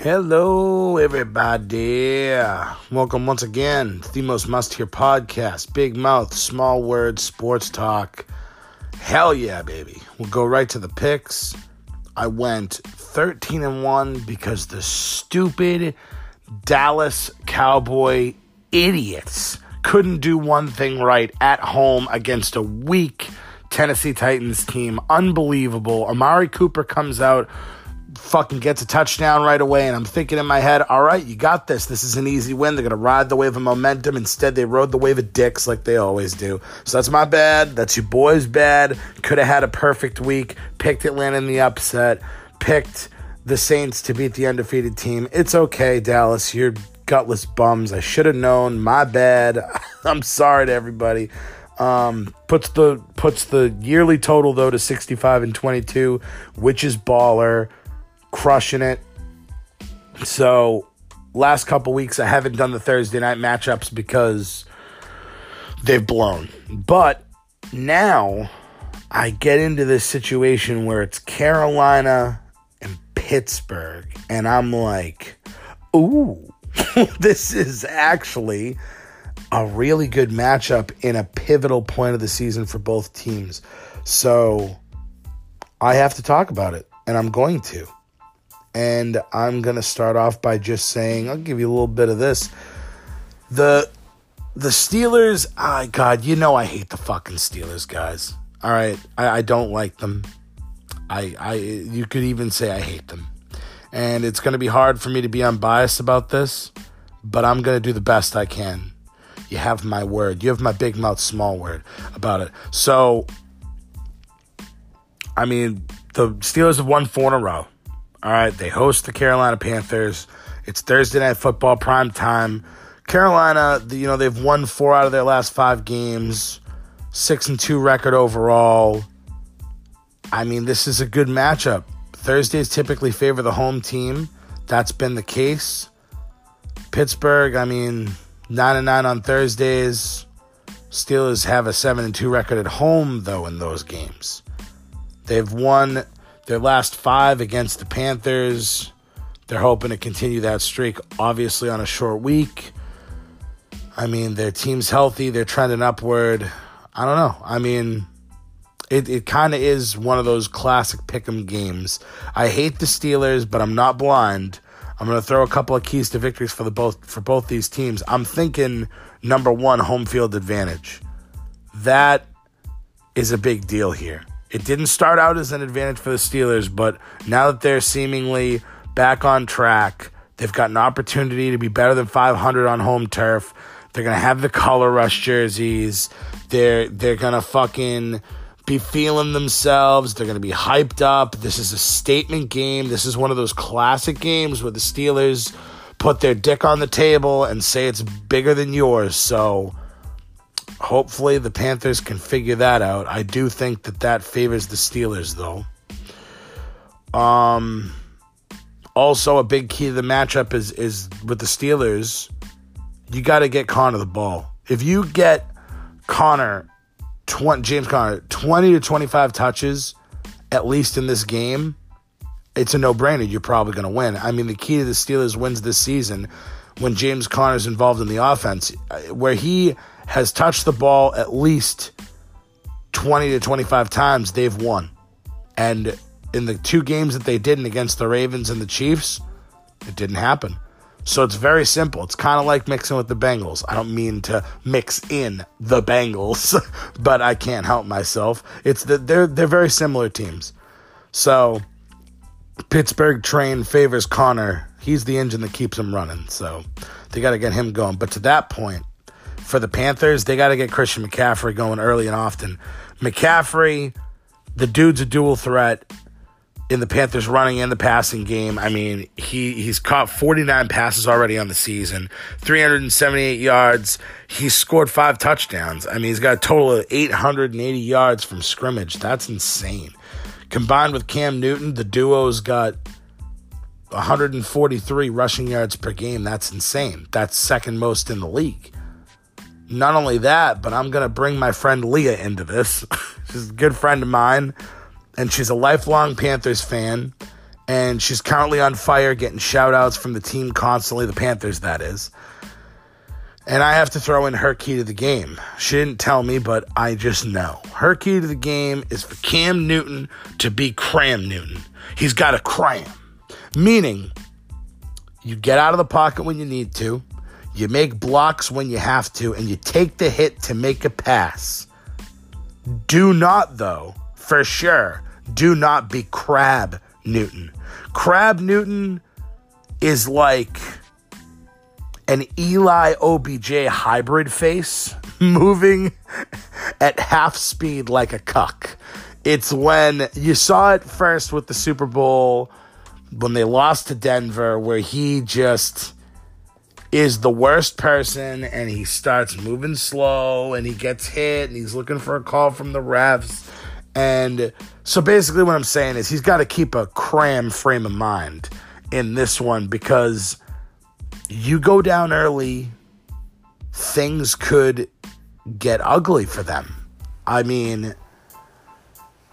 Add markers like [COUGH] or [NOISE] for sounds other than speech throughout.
Hello, everybody. Welcome once again to the most must hear podcast Big Mouth, Small Words, Sports Talk. Hell yeah, baby. We'll go right to the picks. I went 13 and 1 because the stupid Dallas Cowboy idiots couldn't do one thing right at home against a weak Tennessee Titans team. Unbelievable. Amari Cooper comes out fucking gets a touchdown right away. And I'm thinking in my head, all right, you got this. This is an easy win. They're going to ride the wave of momentum. Instead, they rode the wave of dicks like they always do. So that's my bad. That's your boy's bad. Could have had a perfect week. Picked Atlanta in the upset. Picked the Saints to beat the undefeated team. It's okay, Dallas. You're gutless bums. I should have known. My bad. [LAUGHS] I'm sorry to everybody. Um, puts the puts the yearly total though to 65 and 22, which is baller crushing it. So, last couple weeks, I haven't done the Thursday night matchups because they've blown. But now I get into this situation where it's Carolina and Pittsburgh, and I'm like, ooh, [LAUGHS] this is actually a really good matchup in a pivotal point of the season for both teams. So I have to talk about it, and I'm going to. And I'm going to start off by just saying, I'll give you a little bit of this. The the Steelers, oh God, you know I hate the fucking Steelers, guys. All right, I, I don't like them. I, I, you could even say I hate them, and it's to be hard for me to be unbiased about this, but I'm to do the best I can. You have my word. You have my big mouth, small word about it. So, I mean, the Steelers have won four in a row. All right, they host the Carolina Panthers. It's Thursday night football prime time. Carolina, you know, they've won four out of their last five games, six and two record overall. I mean, this is a good matchup. Thursdays typically favor the home team. That's been the case. Pittsburgh, I mean, nine and nine on Thursdays. Steelers have a seven and two record at home though in those games. They've won their last five against the Panthers. They're hoping to continue that streak, obviously, on a short week. I mean, their team's healthy, they're trending upward. I don't know. I mean, it, it kind of is one of those classic pick 'em games. I hate the Steelers, but I'm not blind. I'm going to throw a couple of keys to victories for the both for both these teams. I'm thinking number 1 home field advantage. That is a big deal here. It didn't start out as an advantage for the Steelers, but now that they're seemingly back on track, they've got an opportunity to be better than 500 on home turf. They're gonna have the color rush jerseys. They're they're gonna fucking be feeling themselves. They're gonna be hyped up. This is a statement game. This is one of those classic games where the Steelers put their dick on the table and say it's bigger than yours. So Hopefully, the Panthers can figure that out. I do think that that favors the Steelers, though. Um, also, a big key to the matchup is is with the Steelers. You got to get Conner the ball. If you get Conner, 20, James Conner, twenty to twenty five touches, at least in this game, it's a no brainer. You're probably going to win. I mean, the key to the Steelers wins this season when James Conner's involved in the offense, where he has touched the ball at least 20 to 25 times, they've won. And in the two games that they didn't against the Ravens and the Chiefs, it didn't happen. So it's very simple. It's kind of like mixing with the Bengals. I don't mean to mix in the Bengals, [LAUGHS] but I can't help myself. It's that they're they're very similar teams. So Pittsburgh train favors Conner. He's the engine that keeps him running. So they got to get him going. But to that point, for the Panthers, they got to get Christian McCaffrey going early and often. McCaffrey, the dude's a dual threat in the Panthers running and the passing game. I mean, he he's caught 49 passes already on the season, 378 yards. He's scored five touchdowns. I mean, he's got a total of 880 yards from scrimmage. That's insane. Combined with Cam Newton, the duo's got 143 rushing yards per game. That's insane. That's second most in the league. Not only that, but I'm going to bring my friend Leah into this. [LAUGHS] she's a good friend of mine, and she's a lifelong Panthers fan. And she's currently on fire, getting shout outs from the team constantly, the Panthers, that is. And I have to throw in her key to the game. She didn't tell me, but I just know. Her key to the game is for Cam Newton to be Cram Newton. He's got a cram, meaning you get out of the pocket when you need to, you make blocks when you have to, and you take the hit to make a pass. Do not, though, for sure, do not be Crab Newton. Crab Newton is like an Eli OBJ hybrid face [LAUGHS] moving at half speed like a cuck. It's when you saw it first with the Super Bowl when they lost to Denver, where he just is the worst person and he starts moving slow and he gets hit and he's looking for a call from the refs. And so basically, what I'm saying is he's got to keep a cram frame of mind in this one because you go down early, things could get ugly for them. I mean,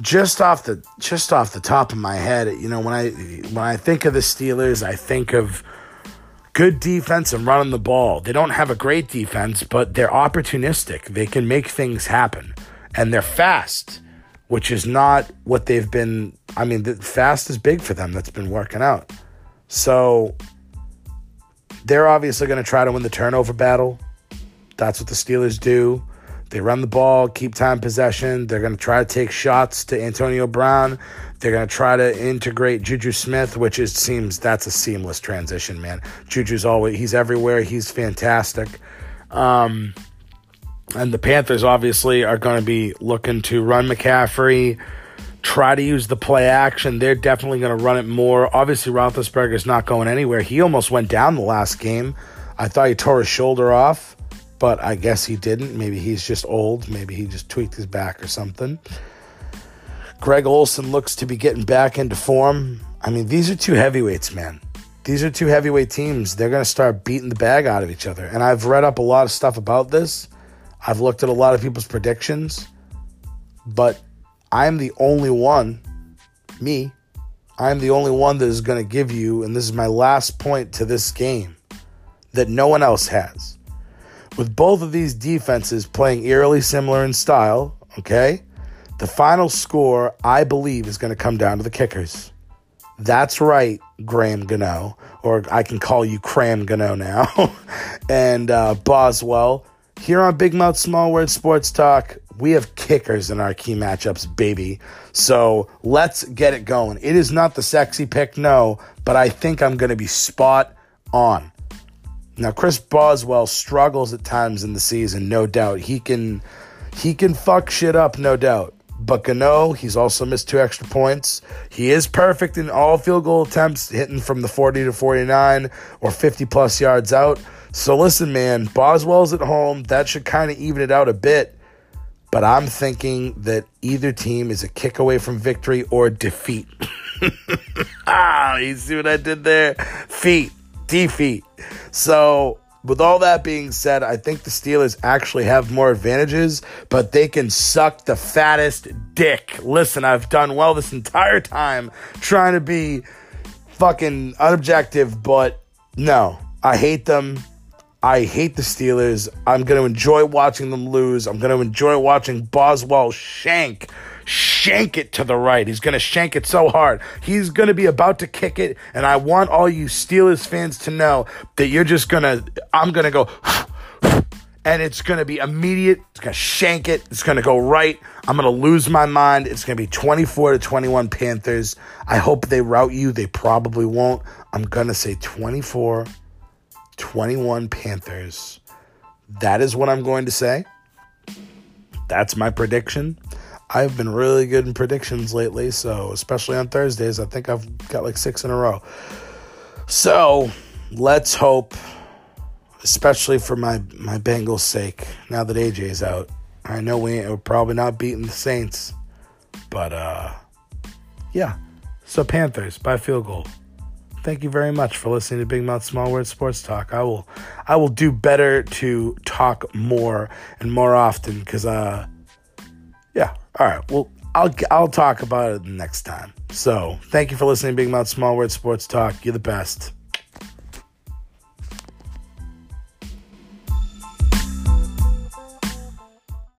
just off the just off the top of my head, you know, when I when I think of the Steelers, I think of good defense and running the ball. They don't have a great defense, but they're opportunistic. They can make things happen. And they're fast, which is not what they've been I mean, the fast is big for them. That's been working out. So they're obviously going to try to win the turnover battle. That's what the Steelers do. They run the ball, keep time possession. They're going to try to take shots to Antonio Brown. They're going to try to integrate Juju Smith, which it seems that's a seamless transition, man. Juju's always he's everywhere. He's fantastic. Um, and the Panthers obviously are going to be looking to run McCaffrey, try to use the play action. They're definitely going to run it more. Obviously, Roethlisberger's not going anywhere. He almost went down the last game. I thought he tore his shoulder off but I guess he didn't. Maybe he's just old. Maybe he just tweaked his back or something. Greg Olsen looks to be getting back into form. I mean, these are two heavyweights, man. These are two heavyweight teams. They're going to start beating the bag out of each other. And I've read up a lot of stuff about this. I've looked at a lot of people's predictions. But I'm the only one, me, I'm the only one that is going to give you, and this is my last point to this game, that no one else has with both of these defenses playing eerily similar in style, okay, the final score, I believe, is going to come down to the kickers. That's right, Graham Gano, or I can call you Cram Gano now, [LAUGHS] and uh, Boswell. Here on Big Mouth Small Word Sports Talk, we have kickers in our key matchups, baby. So let's get it going. It is not the sexy pick, no, but I think I'm going to be spot on. Now Chris Boswell struggles at times in the season, no doubt. He can he can fuck shit up, no doubt. But Gano, he's also missed two extra points. He is perfect in all field goal attempts, hitting from the 40 to 49 or 50 plus yards out. So listen, man, Boswell's at home. That should kind of even it out a bit. But I'm thinking that either team is a kick away from victory or defeat. [LAUGHS] ah, you see what I did there? Feet defeat. So, with all that being said, I think the Steelers actually have more advantages, but they can suck the fattest dick. Listen, I've done well this entire time trying to be fucking unobjective, but no, I hate them. I hate the Steelers. I'm going to enjoy watching them lose. I'm going to enjoy watching Boswell shank shank it to the right. He's going to shank it so hard. He's going to be about to kick it. And I want all you Steelers fans to know that you're just going to, I'm going to go, [SIGHS] and it's going to be immediate. It's going to shank it. It's going to go right. I'm going to lose my mind. It's going to be 24 to 21 Panthers. I hope they route you. They probably won't. I'm going to say 24 21 Panthers. That is what I'm going to say. That's my prediction. I've been really good in predictions lately, so especially on Thursdays, I think I've got like six in a row. So let's hope, especially for my my Bengals' sake, now that AJ's out. I know we are probably not beating the Saints, but uh, yeah. So Panthers by field goal. Thank you very much for listening to Big Mouth Small Word Sports Talk. I will I will do better to talk more and more often because uh yeah, all right. Well, I'll I'll talk about it next time. So thank you for listening, Big Mouth Small Word Sports Talk. You're the best.